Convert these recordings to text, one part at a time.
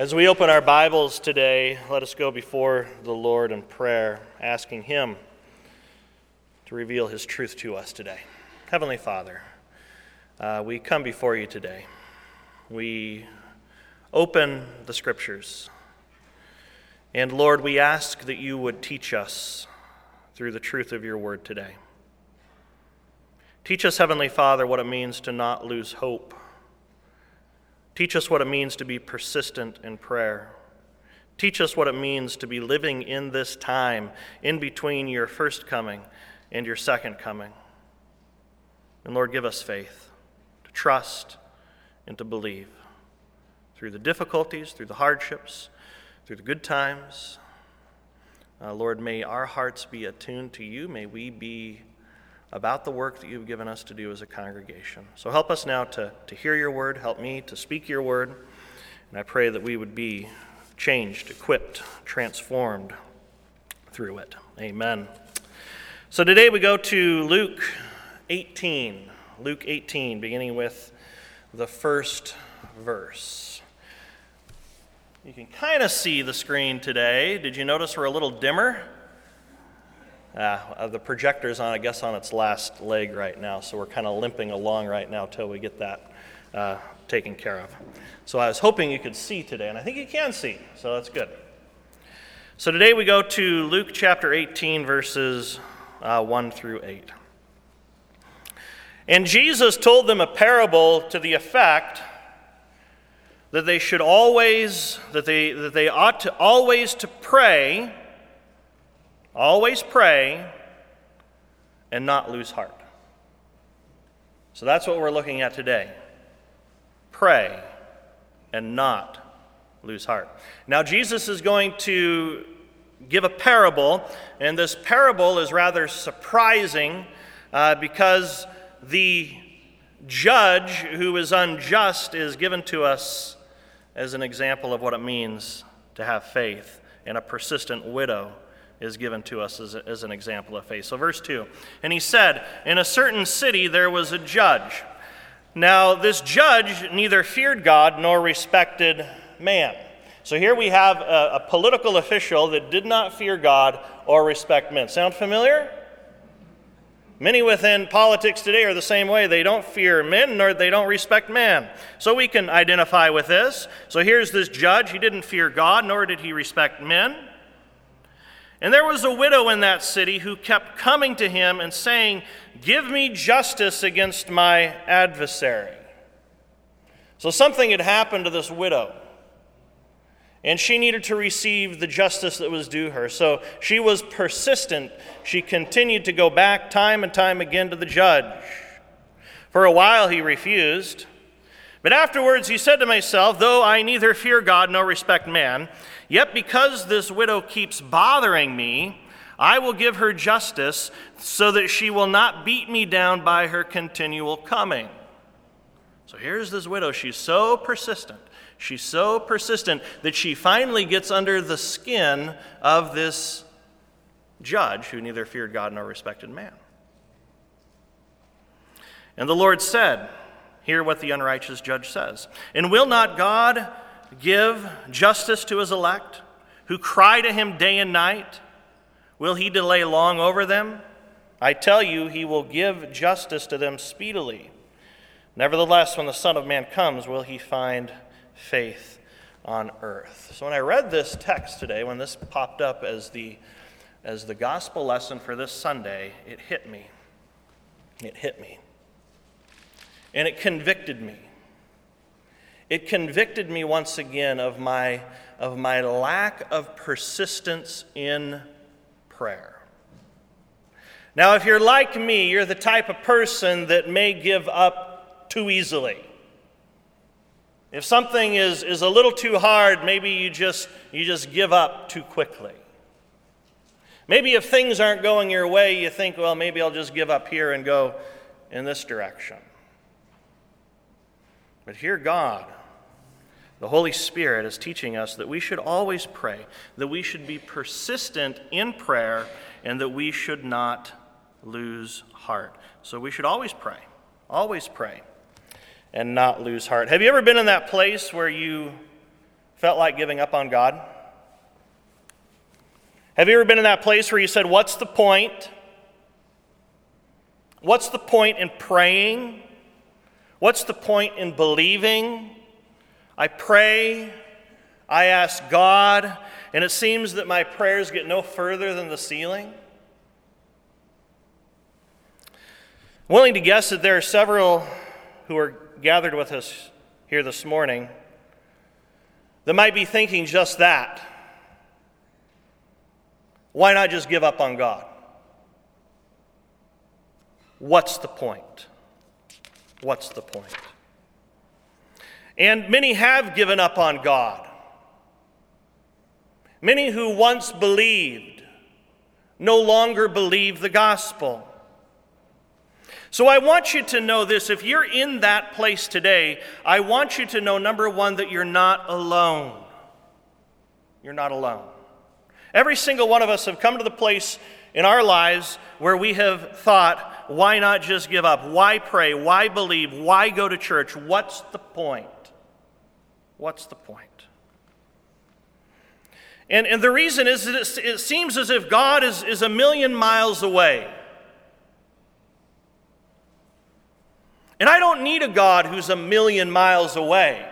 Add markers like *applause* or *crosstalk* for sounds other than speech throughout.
As we open our Bibles today, let us go before the Lord in prayer, asking Him to reveal His truth to us today. Heavenly Father, uh, we come before you today. We open the Scriptures. And Lord, we ask that you would teach us through the truth of your word today. Teach us, Heavenly Father, what it means to not lose hope Teach us what it means to be persistent in prayer. Teach us what it means to be living in this time in between your first coming and your second coming. And Lord, give us faith to trust and to believe through the difficulties, through the hardships, through the good times. Uh, Lord, may our hearts be attuned to you. May we be about the work that you've given us to do as a congregation. So help us now to, to hear your word. Help me to speak your word. And I pray that we would be changed, equipped, transformed through it. Amen. So today we go to Luke 18. Luke 18, beginning with the first verse. You can kind of see the screen today. Did you notice we're a little dimmer? Uh, the projector's on, I guess, on its last leg right now, so we're kind of limping along right now till we get that uh, taken care of. So I was hoping you could see today, and I think you can see, so that's good. So today we go to Luke chapter 18, verses uh, 1 through 8. And Jesus told them a parable to the effect that they should always, that they, that they ought to always to pray Always pray and not lose heart. So that's what we're looking at today. Pray and not lose heart. Now, Jesus is going to give a parable, and this parable is rather surprising uh, because the judge who is unjust is given to us as an example of what it means to have faith and a persistent widow is given to us as, as an example of faith. So, verse 2 And he said, In a certain city there was a judge. Now, this judge neither feared God nor respected man. So, here we have a, a political official that did not fear God or respect men. Sound familiar? Many within politics today are the same way. They don't fear men nor they don't respect man. So we can identify with this. So here's this judge. He didn't fear God nor did he respect men. And there was a widow in that city who kept coming to him and saying, Give me justice against my adversary. So something had happened to this widow, and she needed to receive the justice that was due her. So she was persistent. She continued to go back time and time again to the judge. For a while he refused. But afterwards he said to myself, Though I neither fear God nor respect man, Yet because this widow keeps bothering me, I will give her justice so that she will not beat me down by her continual coming. So here's this widow. She's so persistent. She's so persistent that she finally gets under the skin of this judge who neither feared God nor respected man. And the Lord said, Hear what the unrighteous judge says. And will not God give justice to his elect, who cry to him day and night? Will he delay long over them? I tell you, he will give justice to them speedily. Nevertheless, when the Son of Man comes, will he find faith on earth? So when I read this text today, when this popped up as the as the gospel lesson for this Sunday, it hit me. It hit me. And it convicted me. It convicted me once again of my, of my lack of persistence in prayer. Now, if you're like me, you're the type of person that may give up too easily. If something is, is a little too hard, maybe you just, you just give up too quickly. Maybe if things aren't going your way, you think, well, maybe I'll just give up here and go in this direction. But hear God the Holy Spirit is teaching us that we should always pray, that we should be persistent in prayer, and that we should not lose heart. So we should always pray, always pray, and not lose heart. Have you ever been in that place where you felt like giving up on God? Have you ever been in that place where you said, What's the point? What's the point in praying? What's the point in believing? I pray, I ask God, and it seems that my prayers get no further than the ceiling. I'm willing to guess that there are several who are gathered with us here this morning that might be thinking just that. Why not just give up on God? What's the point? What's the point? And many have given up on God. Many who once believed no longer believe the gospel. So I want you to know this. If you're in that place today, I want you to know number one, that you're not alone. You're not alone. Every single one of us have come to the place in our lives where we have thought, why not just give up? Why pray? Why believe? Why go to church? What's the point? What's the point? And, and the reason is that it, it seems as if God is, is a million miles away. And I don't need a God who's a million miles away.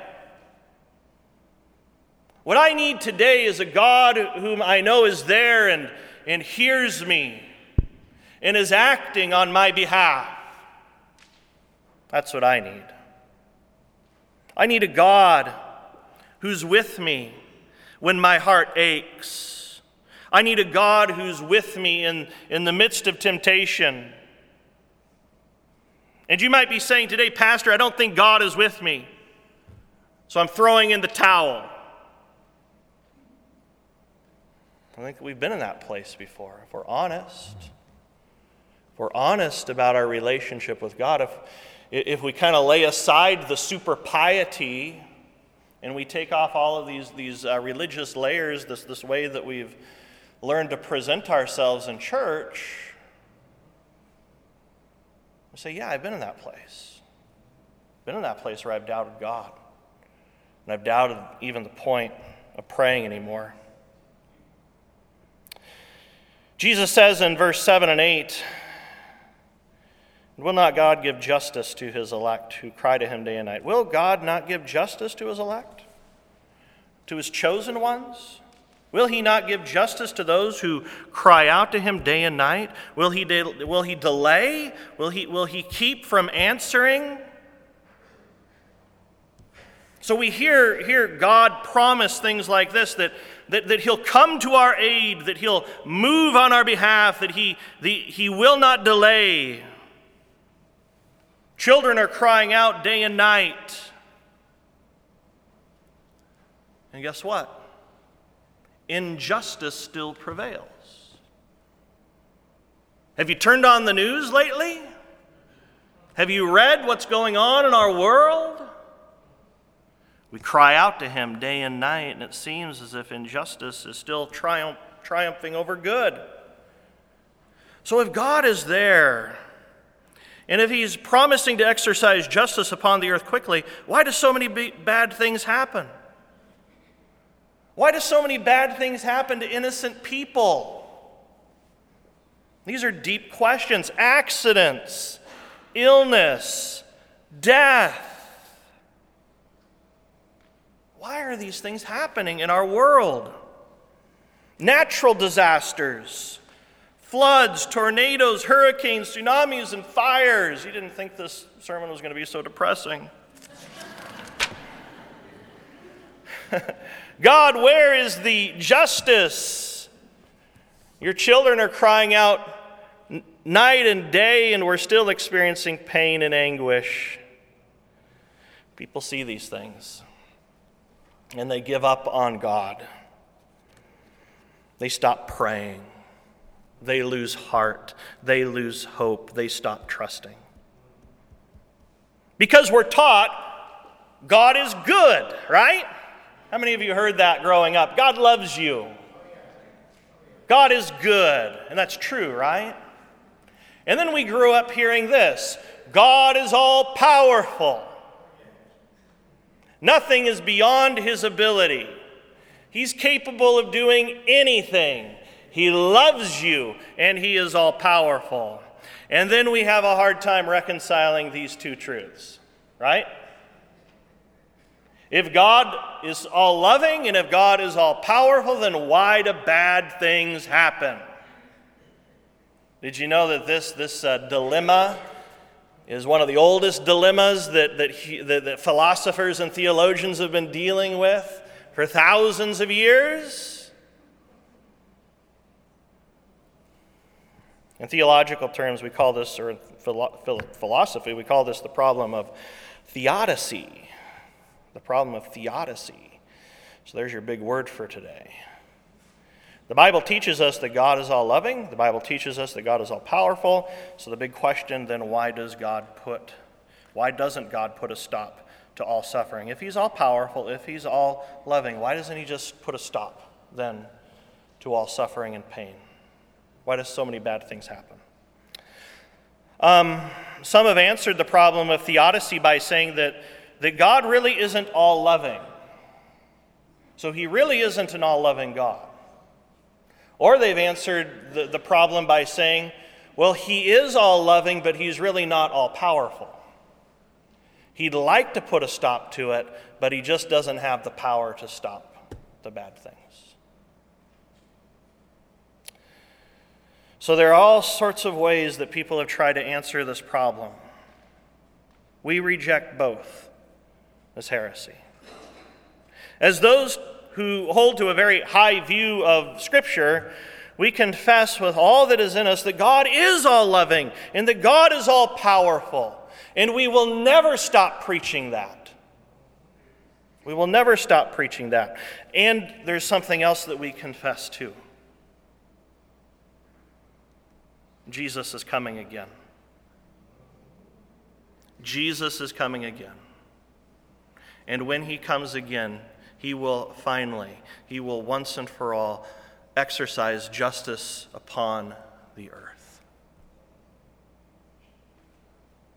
What I need today is a God whom I know is there and, and hears me and is acting on my behalf. That's what I need. I need a God who's with me when my heart aches. I need a God who's with me in, in the midst of temptation. And you might be saying today, Pastor, I don't think God is with me, so I'm throwing in the towel. I think we've been in that place before. If we're honest, if we're honest about our relationship with God, if, if we kind of lay aside the super piety and we take off all of these, these uh, religious layers, this, this way that we've learned to present ourselves in church, we say, Yeah, I've been in that place. Been in that place where I've doubted God. And I've doubted even the point of praying anymore. Jesus says in verse 7 and 8, Will not God give justice to his elect who cry to him day and night? Will God not give justice to his elect? To his chosen ones? Will he not give justice to those who cry out to him day and night? Will he, de- will he delay? Will he, will he keep from answering? So we hear, hear God promise things like this that that, that He'll come to our aid, that He'll move on our behalf, that He, the, he will not delay. Children are crying out day and night. And guess what? Injustice still prevails. Have you turned on the news lately? Have you read what's going on in our world? We cry out to him day and night, and it seems as if injustice is still triumph, triumphing over good. So, if God is there, and if he's promising to exercise justice upon the earth quickly, why do so many bad things happen? Why do so many bad things happen to innocent people? These are deep questions accidents, illness, death. Why are these things happening in our world? Natural disasters, floods, tornadoes, hurricanes, tsunamis, and fires. You didn't think this sermon was going to be so depressing. *laughs* God, where is the justice? Your children are crying out night and day, and we're still experiencing pain and anguish. People see these things and they give up on God. They stop praying. They lose heart. They lose hope. They stop trusting. Because we're taught God is good, right? How many of you heard that growing up? God loves you. God is good. And that's true, right? And then we grew up hearing this God is all powerful. Nothing is beyond his ability. He's capable of doing anything. He loves you, and He is all powerful. And then we have a hard time reconciling these two truths, right? If God is all loving and if God is all powerful, then why do bad things happen? Did you know that this, this uh, dilemma is one of the oldest dilemmas that, that, he, that, that philosophers and theologians have been dealing with for thousands of years? In theological terms, we call this, or in philosophy, we call this the problem of theodicy the problem of theodicy. So there's your big word for today. The Bible teaches us that God is all loving. The Bible teaches us that God is all powerful. So the big question then why does God put why doesn't God put a stop to all suffering? If he's all powerful, if he's all loving, why doesn't he just put a stop then to all suffering and pain? Why does so many bad things happen? Um, some have answered the problem of theodicy by saying that that God really isn't all loving. So he really isn't an all loving God. Or they've answered the, the problem by saying, well, he is all loving, but he's really not all powerful. He'd like to put a stop to it, but he just doesn't have the power to stop the bad things. So there are all sorts of ways that people have tried to answer this problem. We reject both as heresy. As those who hold to a very high view of Scripture, we confess with all that is in us that God is all loving and that God is all powerful. And we will never stop preaching that. We will never stop preaching that. And there's something else that we confess too Jesus is coming again. Jesus is coming again. And when he comes again, he will finally, he will once and for all exercise justice upon the earth.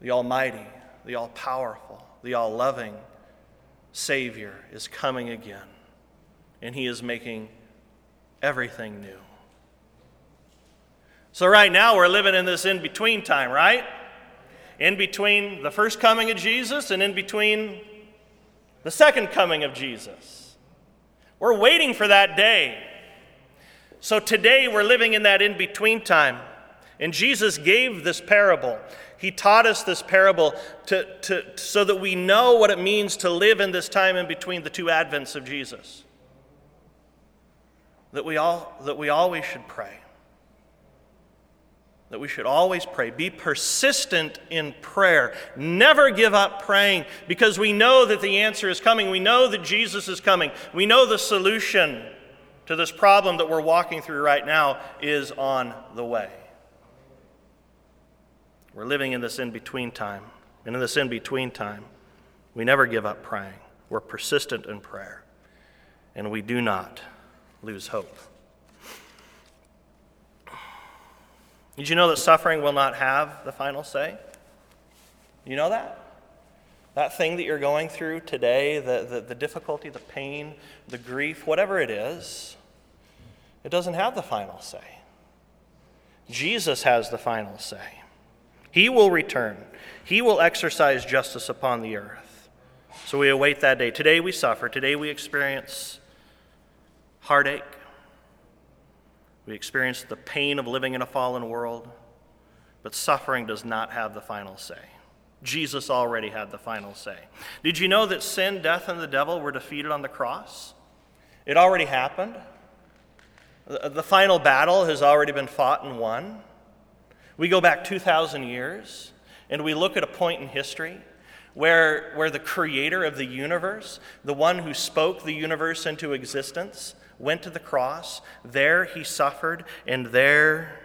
The Almighty, the All Powerful, the All Loving Savior is coming again, and he is making everything new. So, right now, we're living in this in between time, right? In between the first coming of Jesus and in between the second coming of Jesus. We're waiting for that day. So today we're living in that in between time. And Jesus gave this parable. He taught us this parable to, to, so that we know what it means to live in this time in between the two advents of Jesus. That we, all, that we always should pray that we should always pray. Be persistent in prayer. Never give up praying because we know that the answer is coming. We know that Jesus is coming. We know the solution to this problem that we're walking through right now is on the way. We're living in this in between time. And in this in between time, we never give up praying. We're persistent in prayer. And we do not lose hope. Did you know that suffering will not have the final say? You know that? That thing that you're going through today, the, the, the, difficulty, the pain, the grief, whatever it is, it doesn't have the final say. Jesus has the final say. He will return, He will exercise justice upon the earth. So we await that day. Today we suffer, today we experience heartache, we experience the pain of living in a fallen world, but suffering does not have the final say. Jesus already had the final say. Did you know that sin, death, and the devil were defeated on the cross? It already happened. The final battle has already been fought and won. We go back 2,000 years and we look at a point in history where, where the creator of the universe, the one who spoke the universe into existence, went to the cross. There he suffered, and there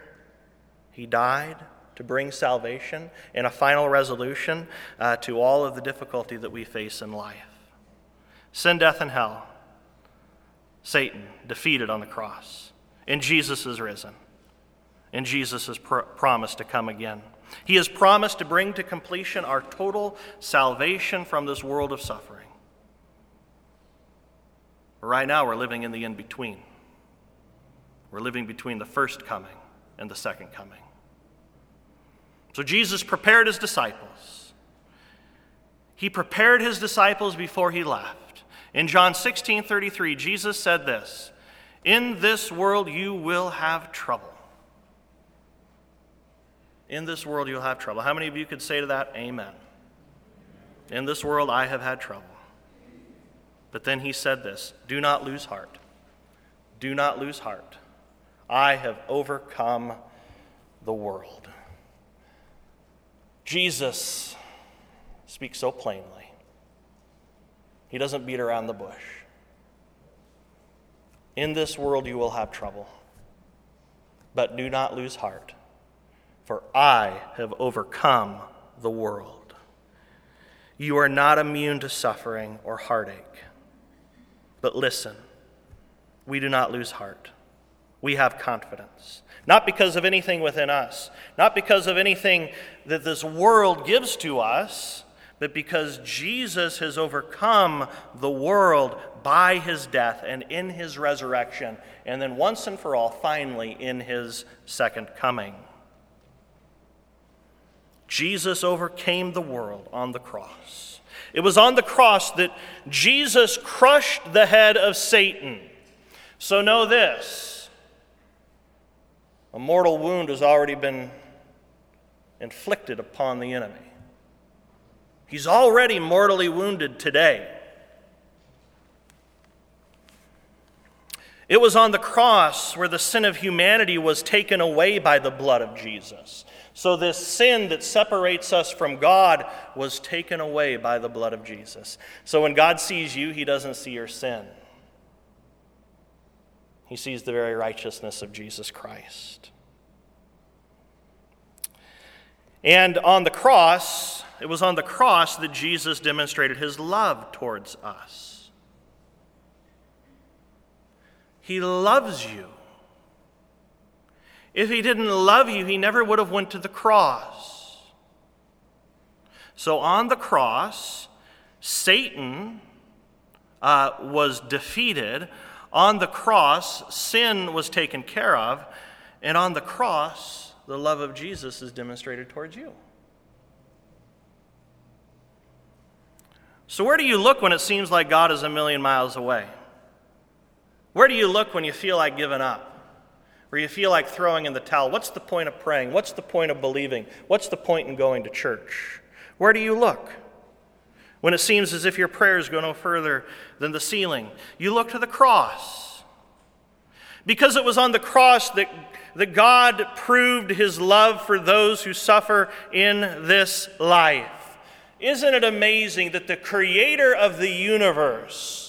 he died to bring salvation and a final resolution uh, to all of the difficulty that we face in life. Sin, death, and hell. Satan defeated on the cross. And Jesus is risen. And Jesus has pr- promised to come again. He has promised to bring to completion our total salvation from this world of suffering. Right now, we're living in the in between. We're living between the first coming and the second coming. So Jesus prepared his disciples. He prepared his disciples before he left. In John 16 33, Jesus said this In this world you will have trouble. In this world you'll have trouble. How many of you could say to that, Amen? In this world I have had trouble. But then he said this Do not lose heart. Do not lose heart. I have overcome the world. Jesus speaks so plainly. He doesn't beat around the bush. In this world you will have trouble, but do not lose heart, for I have overcome the world. You are not immune to suffering or heartache. But listen, we do not lose heart. We have confidence. Not because of anything within us, not because of anything that this world gives to us, but because Jesus has overcome the world by his death and in his resurrection, and then once and for all, finally, in his second coming. Jesus overcame the world on the cross. It was on the cross that Jesus crushed the head of Satan. So know this a mortal wound has already been inflicted upon the enemy. He's already mortally wounded today. It was on the cross where the sin of humanity was taken away by the blood of Jesus. So, this sin that separates us from God was taken away by the blood of Jesus. So, when God sees you, He doesn't see your sin, He sees the very righteousness of Jesus Christ. And on the cross, it was on the cross that Jesus demonstrated His love towards us. He loves you. If he didn't love you, he never would have went to the cross. So on the cross, Satan uh, was defeated. On the cross, sin was taken care of. And on the cross, the love of Jesus is demonstrated towards you. So, where do you look when it seems like God is a million miles away? Where do you look when you feel like giving up? or you feel like throwing in the towel, what's the point of praying? What's the point of believing? What's the point in going to church? Where do you look? When it seems as if your prayers go no further than the ceiling, you look to the cross. Because it was on the cross that, that God proved his love for those who suffer in this life. Isn't it amazing that the creator of the universe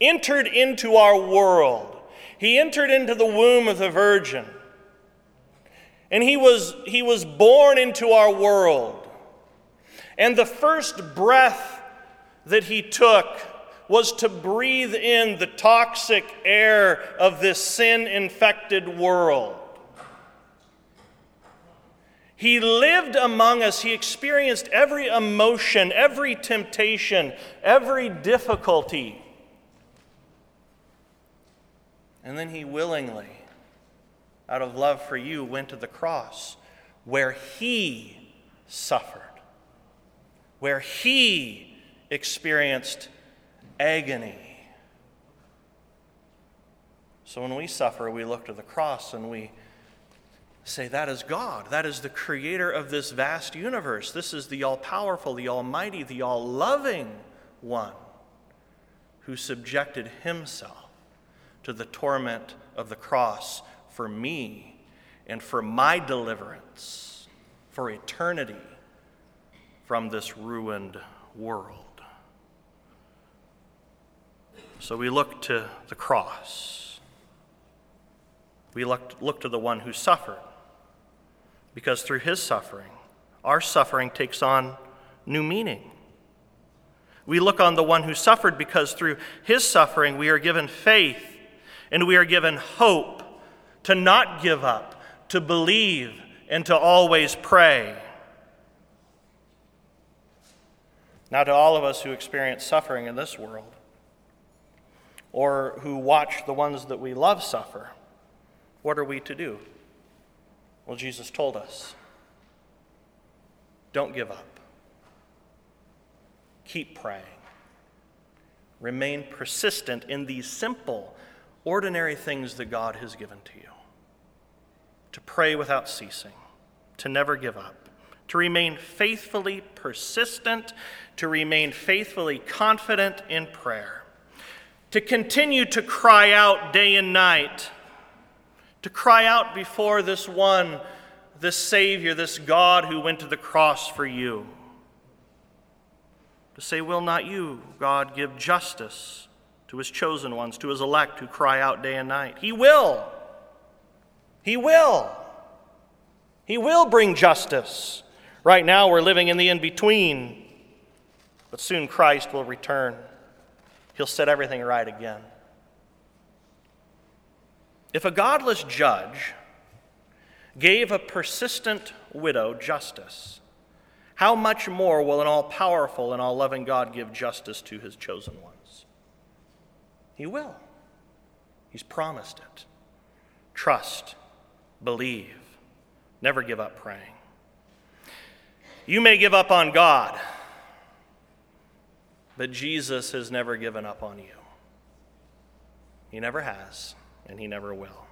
entered into our world he entered into the womb of the virgin. And he was, he was born into our world. And the first breath that he took was to breathe in the toxic air of this sin infected world. He lived among us. He experienced every emotion, every temptation, every difficulty. And then he willingly, out of love for you, went to the cross where he suffered, where he experienced agony. So when we suffer, we look to the cross and we say, That is God. That is the creator of this vast universe. This is the all powerful, the almighty, the all loving one who subjected himself to the torment of the cross for me and for my deliverance for eternity from this ruined world. So we look to the cross. We look, look to the one who suffered, because through his suffering, our suffering takes on new meaning. We look on the one who suffered because through his suffering we are given faith and we are given hope to not give up, to believe, and to always pray. Now, to all of us who experience suffering in this world, or who watch the ones that we love suffer, what are we to do? Well, Jesus told us don't give up. Keep praying. Remain persistent in these simple, ordinary things that God has given to you. To pray without ceasing, to never give up, to remain faithfully persistent, to remain faithfully confident in prayer, to continue to cry out day and night, to cry out before this one, this Savior, this God who went to the cross for you to say, Will not you, God, give justice to his chosen ones, to his elect who cry out day and night? He will. He will. He will bring justice. Right now, we're living in the in between, but soon Christ will return. He'll set everything right again. If a godless judge gave a persistent widow justice, how much more will an all powerful and all loving God give justice to his chosen ones? He will. He's promised it. Trust, believe, never give up praying. You may give up on God, but Jesus has never given up on you. He never has, and he never will.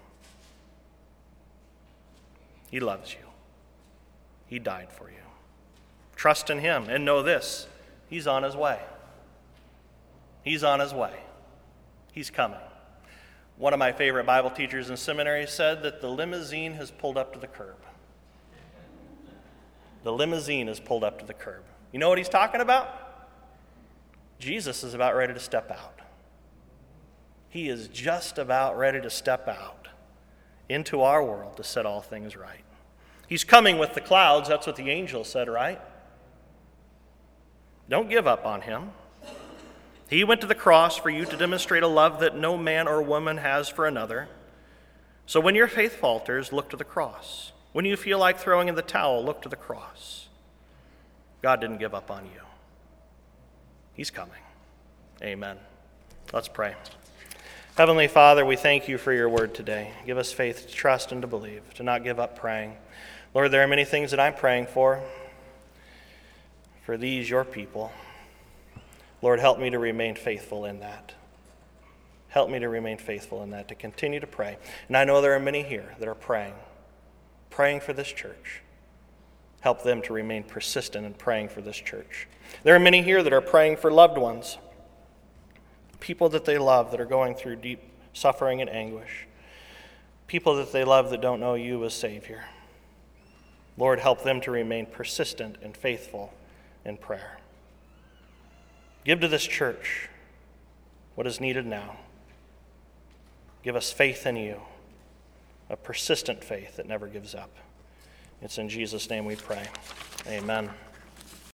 He loves you, He died for you. Trust in Him and know this He's on His way. He's on His way. He's coming. One of my favorite Bible teachers in seminary said that the limousine has pulled up to the curb. The limousine has pulled up to the curb. You know what he's talking about? Jesus is about ready to step out. He is just about ready to step out into our world to set all things right. He's coming with the clouds. That's what the angel said, right? Don't give up on him. He went to the cross for you to demonstrate a love that no man or woman has for another. So when your faith falters, look to the cross. When you feel like throwing in the towel, look to the cross. God didn't give up on you, He's coming. Amen. Let's pray. Heavenly Father, we thank you for your word today. Give us faith to trust and to believe, to not give up praying. Lord, there are many things that I'm praying for for these, your people. Lord, help me to remain faithful in that. Help me to remain faithful in that, to continue to pray. And I know there are many here that are praying, praying for this church. Help them to remain persistent in praying for this church. There are many here that are praying for loved ones, people that they love that are going through deep suffering and anguish, people that they love that don't know you as Savior. Lord, help them to remain persistent and faithful in prayer. Give to this church what is needed now. Give us faith in you, a persistent faith that never gives up. It's in Jesus' name we pray. Amen.